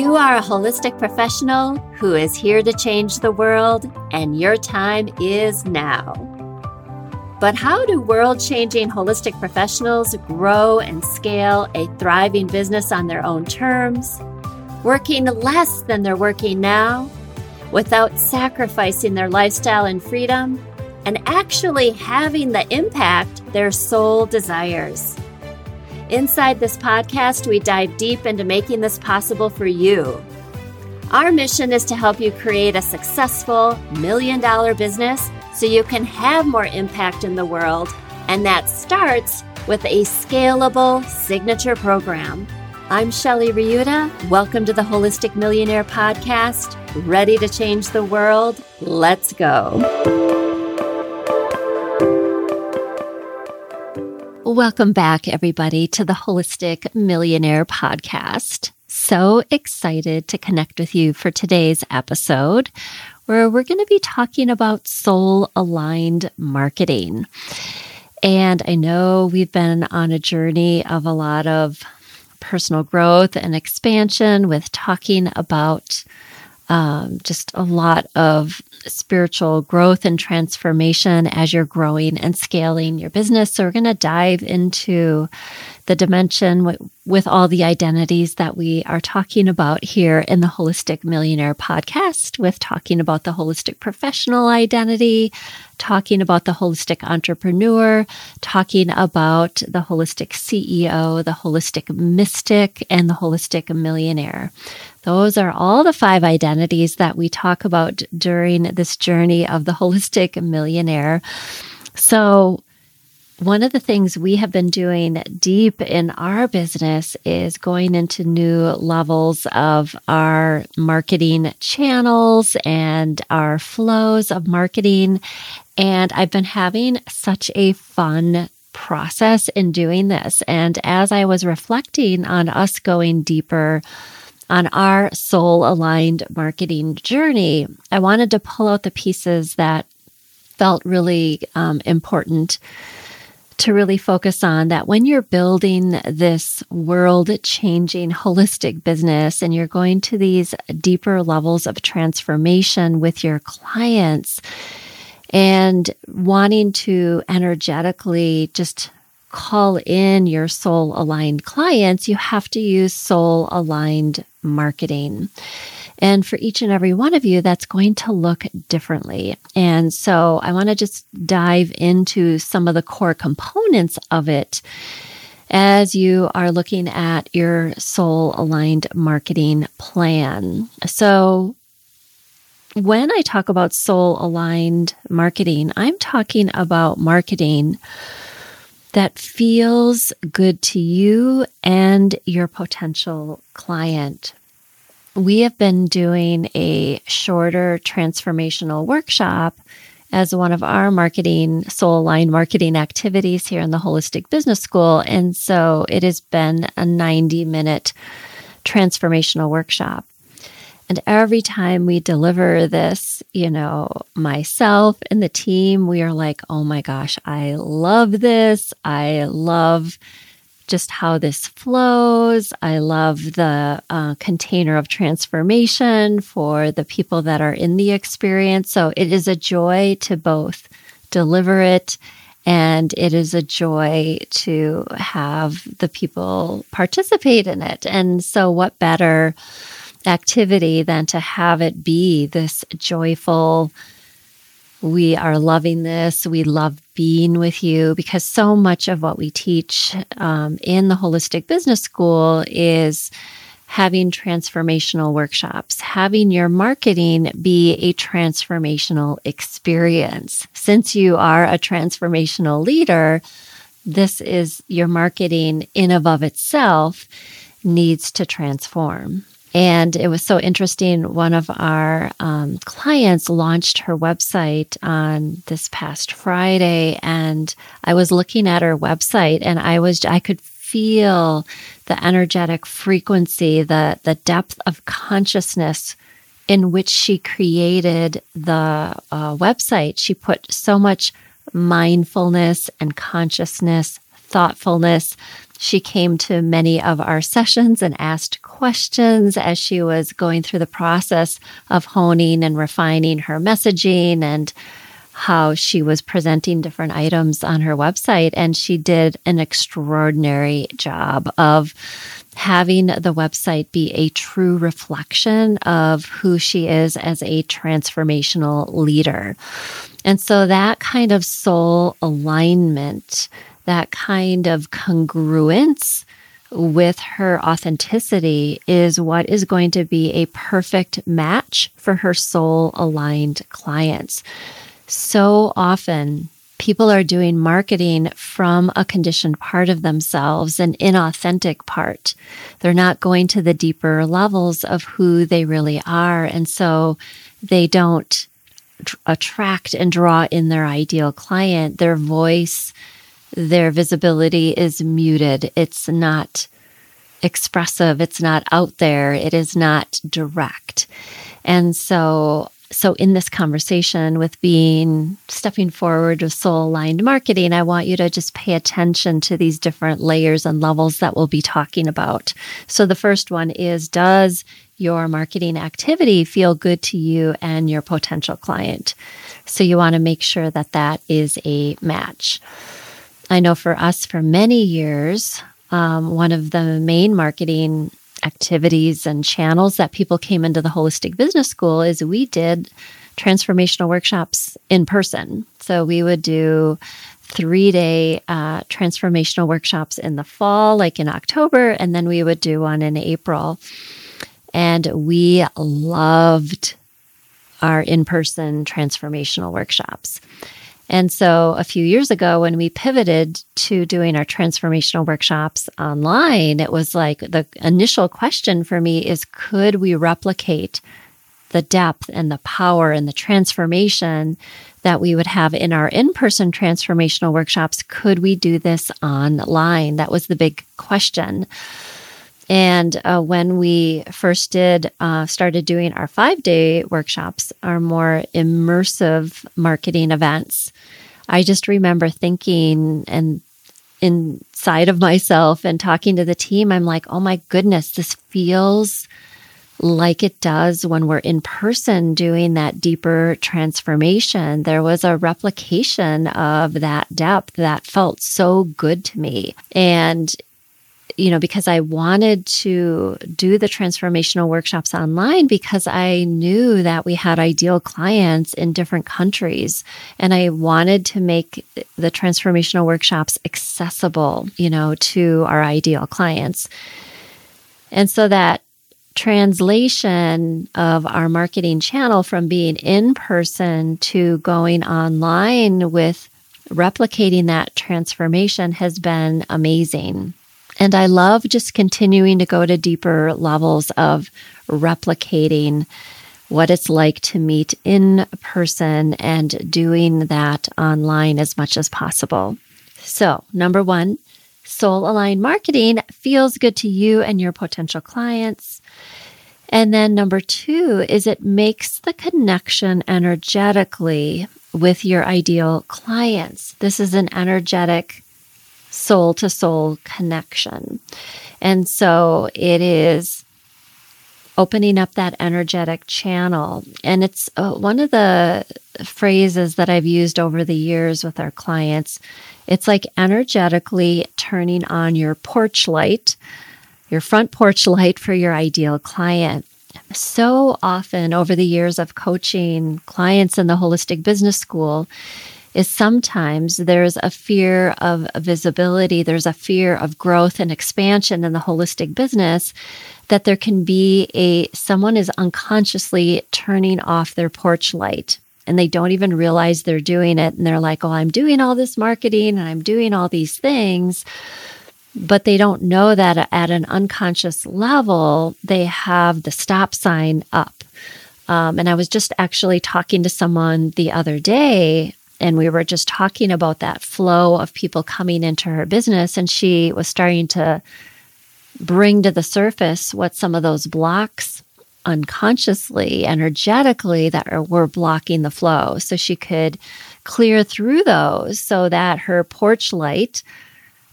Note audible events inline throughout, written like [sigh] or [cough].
You are a holistic professional who is here to change the world, and your time is now. But how do world changing holistic professionals grow and scale a thriving business on their own terms, working less than they're working now, without sacrificing their lifestyle and freedom, and actually having the impact their soul desires? Inside this podcast, we dive deep into making this possible for you. Our mission is to help you create a successful million dollar business so you can have more impact in the world, and that starts with a scalable signature program. I'm Shelley Riutta. Welcome to the Holistic Millionaire Podcast. Ready to change the world? Let's go. Welcome back, everybody, to the Holistic Millionaire Podcast. So excited to connect with you for today's episode, where we're going to be talking about soul aligned marketing. And I know we've been on a journey of a lot of personal growth and expansion with talking about um, just a lot of spiritual growth and transformation as you're growing and scaling your business. So, we're going to dive into the dimension with all the identities that we are talking about here in the Holistic Millionaire podcast, with talking about the holistic professional identity, talking about the holistic entrepreneur, talking about the holistic CEO, the holistic mystic, and the holistic millionaire. Those are all the five identities that we talk about during this journey of the holistic millionaire. So, one of the things we have been doing deep in our business is going into new levels of our marketing channels and our flows of marketing. And I've been having such a fun process in doing this. And as I was reflecting on us going deeper on our soul aligned marketing journey, I wanted to pull out the pieces that felt really um, important to really focus on that when you're building this world changing holistic business and you're going to these deeper levels of transformation with your clients and wanting to energetically just call in your soul aligned clients, you have to use soul aligned marketing. And for each and every one of you, that's going to look differently. And so I want to just dive into some of the core components of it as you are looking at your soul aligned marketing plan. So when I talk about soul aligned marketing, I'm talking about marketing that feels good to you and your potential client. We have been doing a shorter transformational workshop as one of our marketing, soul aligned marketing activities here in the Holistic Business School. And so it has been a 90 minute transformational workshop. And every time we deliver this, you know, myself and the team, we are like, oh my gosh, I love this. I love just how this flows. I love the uh, container of transformation for the people that are in the experience. So it is a joy to both deliver it and it is a joy to have the people participate in it. And so, what better? activity than to have it be this joyful, we are loving this. We love being with you because so much of what we teach um, in the Holistic Business School is having transformational workshops, having your marketing be a transformational experience. Since you are a transformational leader, this is your marketing in of of itself needs to transform. And it was so interesting. One of our um, clients launched her website on this past Friday, and I was looking at her website, and I was I could feel the energetic frequency, the the depth of consciousness in which she created the uh, website. She put so much mindfulness and consciousness, thoughtfulness She came to many of our sessions and asked questions as she was going through the process of honing and refining her messaging and how she was presenting different items on her website. And she did an extraordinary job of having the website be a true reflection of who she is as a transformational leader. And so that kind of soul alignment that kind of congruence with her authenticity is what is going to be a perfect match for her soul aligned clients. So often, people are doing marketing from a conditioned part of themselves, an inauthentic part. They're not going to the deeper levels of who they really are. And so they don't attract and draw in their ideal client. Their voice their visibility is muted. It's not expressive. It's not out there. It is not direct. And so, so in this conversation with being stepping forward with soul aligned marketing, I want you to just pay attention to these different layers and levels that we'll be talking about. So the first one is, does your marketing activity feel good to you and your potential client? So you want to make sure that that is a match. I know for us, for many years, um, one of the main marketing activities and channels that people came into the Holistic Business School is we did transformational workshops in person. So we would do three day uh, transformational workshops in the fall, like in October, and then we would do one in April. And we loved our in person transformational workshops. And so a few years ago, when we pivoted to doing our transformational workshops online, it was like the initial question for me is could we replicate the depth and the power and the transformation that we would have in our in person transformational workshops? Could we do this online? That was the big question. And uh, when we first did, uh, started doing our five day workshops, our more immersive marketing events, I just remember thinking and inside of myself and talking to the team, I'm like, oh my goodness, this feels like it does when we're in person doing that deeper transformation. There was a replication of that depth that felt so good to me. And you know, because I wanted to do the transformational workshops online because I knew that we had ideal clients in different countries. And I wanted to make the transformational workshops accessible, you know, to our ideal clients. And so that translation of our marketing channel from being in person to going online with replicating that transformation has been amazing. And I love just continuing to go to deeper levels of replicating what it's like to meet in person and doing that online as much as possible. So, number one, soul aligned marketing feels good to you and your potential clients. And then number two is it makes the connection energetically with your ideal clients. This is an energetic soul to soul connection. And so it is opening up that energetic channel. And it's uh, one of the phrases that I've used over the years with our clients. It's like energetically turning on your porch light, your front porch light for your ideal client. So often over the years of coaching clients in the Holistic Business School, is sometimes there's a fear of visibility, there's a fear of growth and expansion in the holistic business that there can be a someone is unconsciously turning off their porch light and they don't even realize they're doing it and they're like, "Oh, I'm doing all this marketing and I'm doing all these things." But they don't know that at an unconscious level, they have the stop sign up. Um, and I was just actually talking to someone the other day and we were just talking about that flow of people coming into her business and she was starting to bring to the surface what some of those blocks unconsciously energetically that were blocking the flow so she could clear through those so that her porch light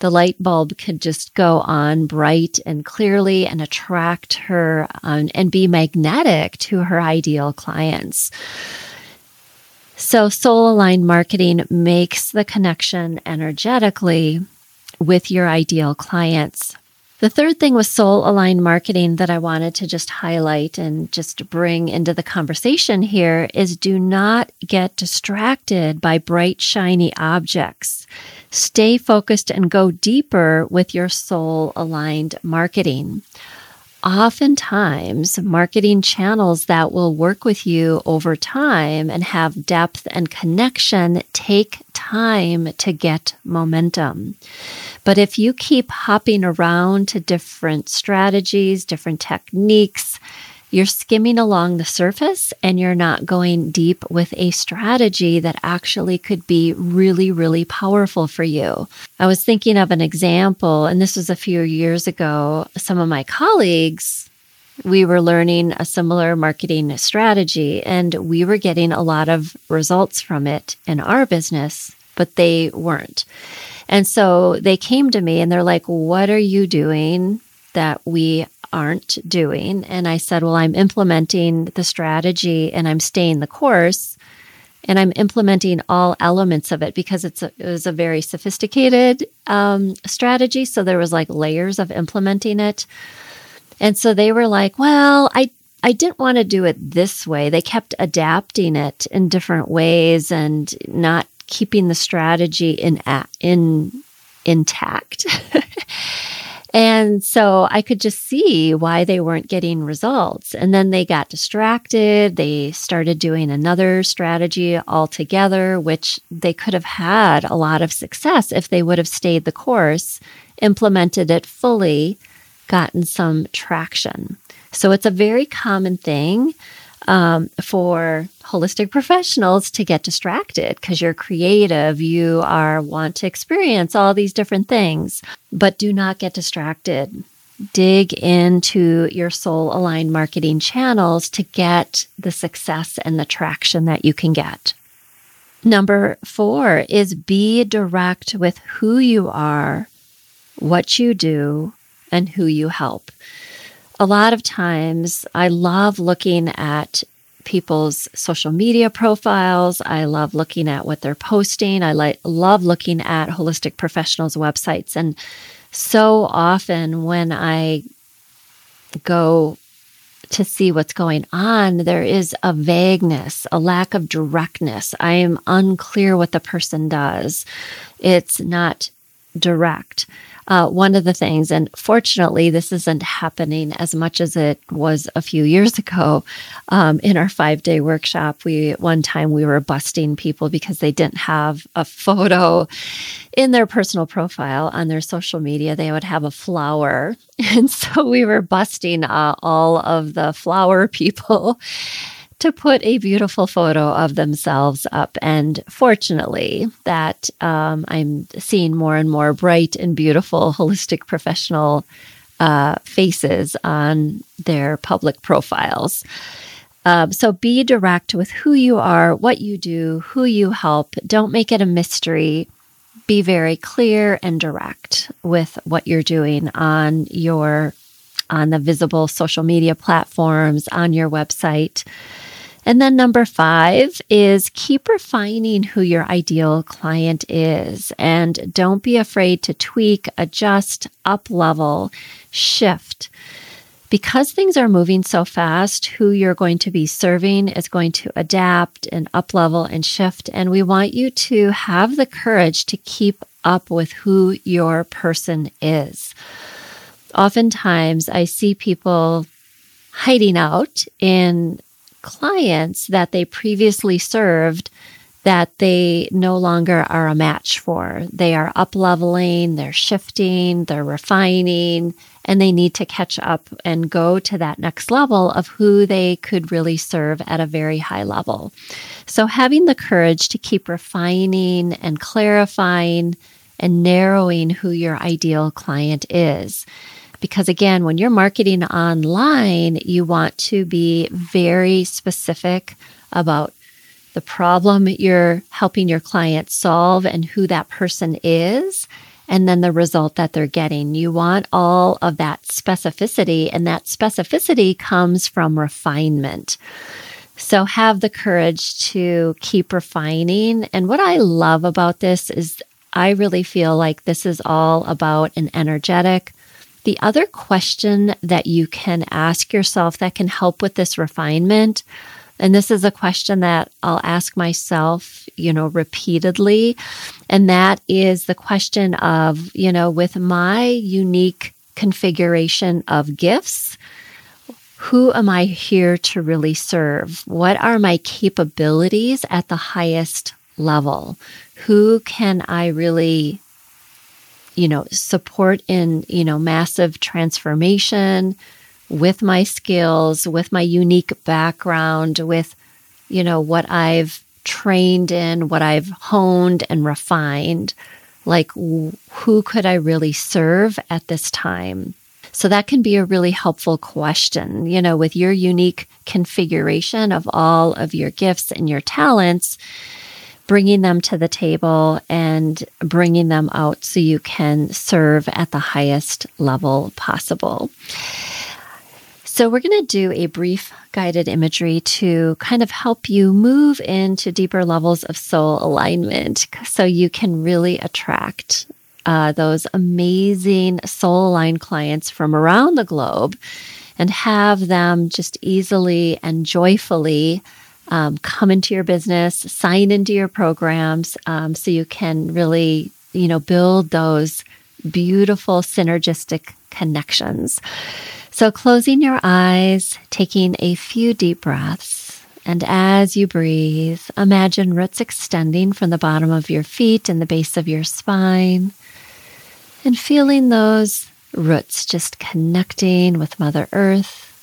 the light bulb could just go on bright and clearly and attract her um, and be magnetic to her ideal clients. So, soul aligned marketing makes the connection energetically with your ideal clients. The third thing with soul aligned marketing that I wanted to just highlight and just bring into the conversation here is do not get distracted by bright, shiny objects. Stay focused and go deeper with your soul aligned marketing oftentimes marketing channels that will work with you over time and have depth and connection take time to get momentum. But if you keep hopping around to different strategies, different techniques, you're skimming along the surface and you're not going deep with a strategy that actually could be really, really powerful for you. I was thinking of an example, and this was a few years ago. Some of my colleagues, we were learning a similar marketing strategy and we were getting a lot of results from it in our business, but they weren't. And so they came to me and they're like, What are you doing that we aren't doing. And I said, Well, I'm implementing the strategy and I'm staying the course and I'm implementing all elements of it because it's a, it was a very sophisticated um, strategy. So there was like layers of implementing it. And so they were like, Well, I I didn't want to do it this way. They kept adapting it in different ways and not keeping the strategy in in intact. [laughs] And so I could just see why they weren't getting results. And then they got distracted. They started doing another strategy altogether, which they could have had a lot of success if they would have stayed the course, implemented it fully, gotten some traction. So it's a very common thing um, for holistic professionals to get distracted because you're creative, you are want to experience all these different things, but do not get distracted. Dig into your soul aligned marketing channels to get the success and the traction that you can get. Number four is be direct with who you are, what you do, and who you help a lot of times I love looking at people's social media profiles. I love looking at what they're posting. I like love looking at holistic professionals' websites. And so often when I go to see what's going on, there is a vagueness, a lack of directness. I am unclear what the person does. It's not direct uh, one of the things, and fortunately, this isn't happening as much as it was a few years ago. Um, in our five day workshop, we one time we were busting people because they didn't have a photo in their personal profile on their social media. They would have a flower, [laughs] and so we were busting uh, all of the flower people to put a beautiful photo of themselves up. And fortunately, that um, I'm seeing more and more bright and beautiful holistic professional uh, faces on their public profiles. Um, so be direct with who you are, what you do, who you help. Don't make it a mystery. Be very clear and direct with what you're doing on your on the visible social media platforms, on your website. And then number five is keep refining who your ideal client is and don't be afraid to tweak, adjust, up level, shift. Because things are moving so fast, who you're going to be serving is going to adapt and up level and shift. And we want you to have the courage to keep up with who your person is. Oftentimes, I see people hiding out in clients that they previously served that they no longer are a match for. They are up leveling, they're shifting, they're refining, and they need to catch up and go to that next level of who they could really serve at a very high level. So, having the courage to keep refining and clarifying and narrowing who your ideal client is because again, when you're marketing online, you want to be very specific about the problem you're helping your client solve and who that person is. and then the result that they're getting. You want all of that specificity, and that specificity comes from refinement. So have the courage to keep refining. And what I love about this is I really feel like this is all about an energetic. The other question that you can ask yourself that can help with this refinement, and this is a question that I'll ask myself, you know, repeatedly, and that is the question of, you know, with my unique configuration of gifts, who am I here to really serve? What are my capabilities at the highest level? Who can I really, you know, support in, you know, massive transformation with my skills, with my unique background, with, you know, what I've trained in, what I've honed and refined? Like, who could I really serve at this time? So that can be a really helpful question, you know, with your unique configuration of all of your gifts and your talents, bringing them to the table and bringing them out so you can serve at the highest level possible. So, we're going to do a brief guided imagery to kind of help you move into deeper levels of soul alignment so you can really attract uh, those amazing soul aligned clients from around the globe and have them just easily and joyfully um, come into your business, sign into your programs, um, so you can really, you know, build those beautiful synergistic connections. So, closing your eyes, taking a few deep breaths, and as you breathe, imagine roots extending from the bottom of your feet and the base of your spine and feeling those roots just connecting with Mother Earth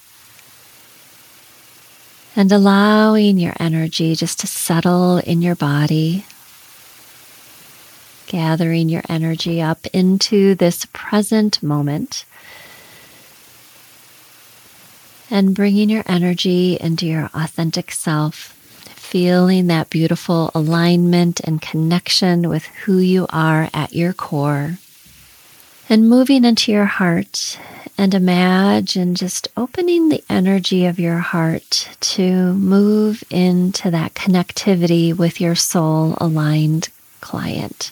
and allowing your energy just to settle in your body, gathering your energy up into this present moment. And bringing your energy into your authentic self, feeling that beautiful alignment and connection with who you are at your core and moving into your heart and imagine just opening the energy of your heart to move into that connectivity with your soul aligned client.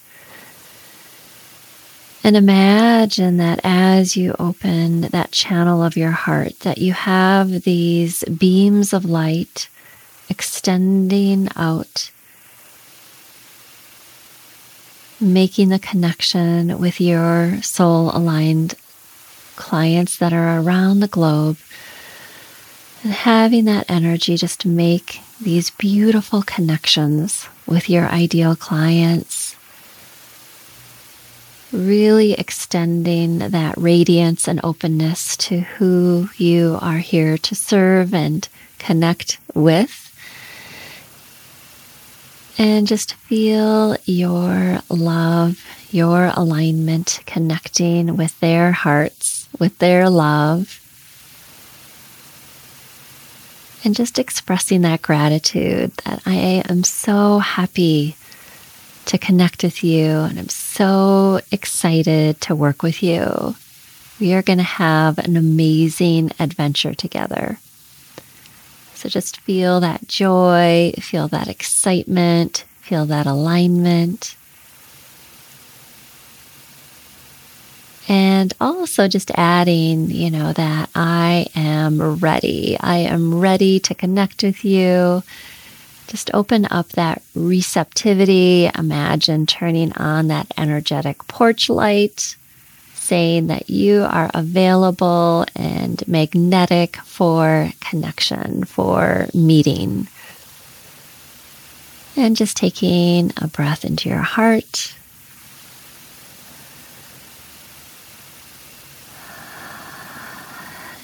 And imagine that as you open that channel of your heart, that you have these beams of light extending out making the connection with your soul aligned clients that are around the globe. And having that energy just to make these beautiful connections with your ideal clients. Really extending that radiance and openness to who you are here to serve and connect with. And just feel your love, your alignment connecting with their hearts, with their love. And just expressing that gratitude that I am so happy to connect with you and I'm so excited to work with you. We are going to have an amazing adventure together. So just feel that joy, feel that excitement, feel that alignment. And also just adding, you know, that I am ready. I am ready to connect with you. Just open up that receptivity. Imagine turning on that energetic porch light saying that you are available and magnetic for connection, for meeting. And just taking a breath into your heart.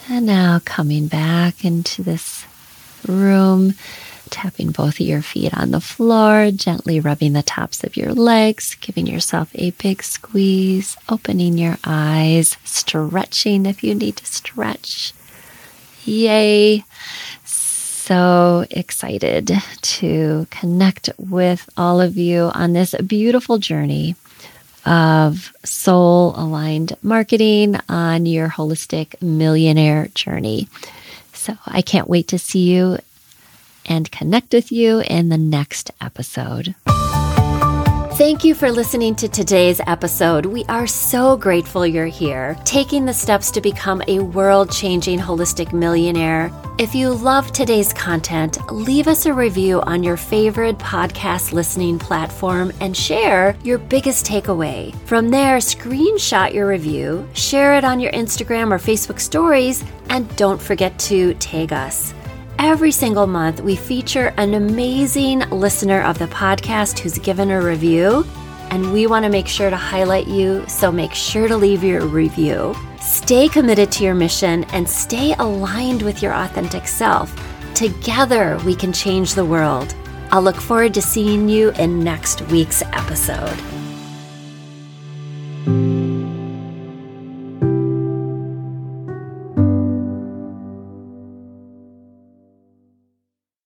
And now coming back into this room tapping both of your feet on the floor, gently rubbing the tops of your legs, giving yourself a big squeeze, opening your eyes, stretching if you need to stretch. Yay! So excited to connect with all of you on this beautiful journey of soul aligned marketing on your holistic millionaire journey. So I can't wait to see you and connect with you in the next episode. Thank you for listening to today's episode. We are so grateful you're here, taking the steps to become a world changing holistic millionaire. If you love today's content, leave us a review on your favorite podcast listening platform and share your biggest takeaway. From there, screenshot your review, share it on your Instagram or Facebook stories, and don't forget to tag us. Every single month, we feature an amazing listener of the podcast who's given a review, and we want to make sure to highlight you, so make sure to leave your review. Stay committed to your mission and stay aligned with your authentic self. Together, we can change the world. I'll look forward to seeing you in next week's episode.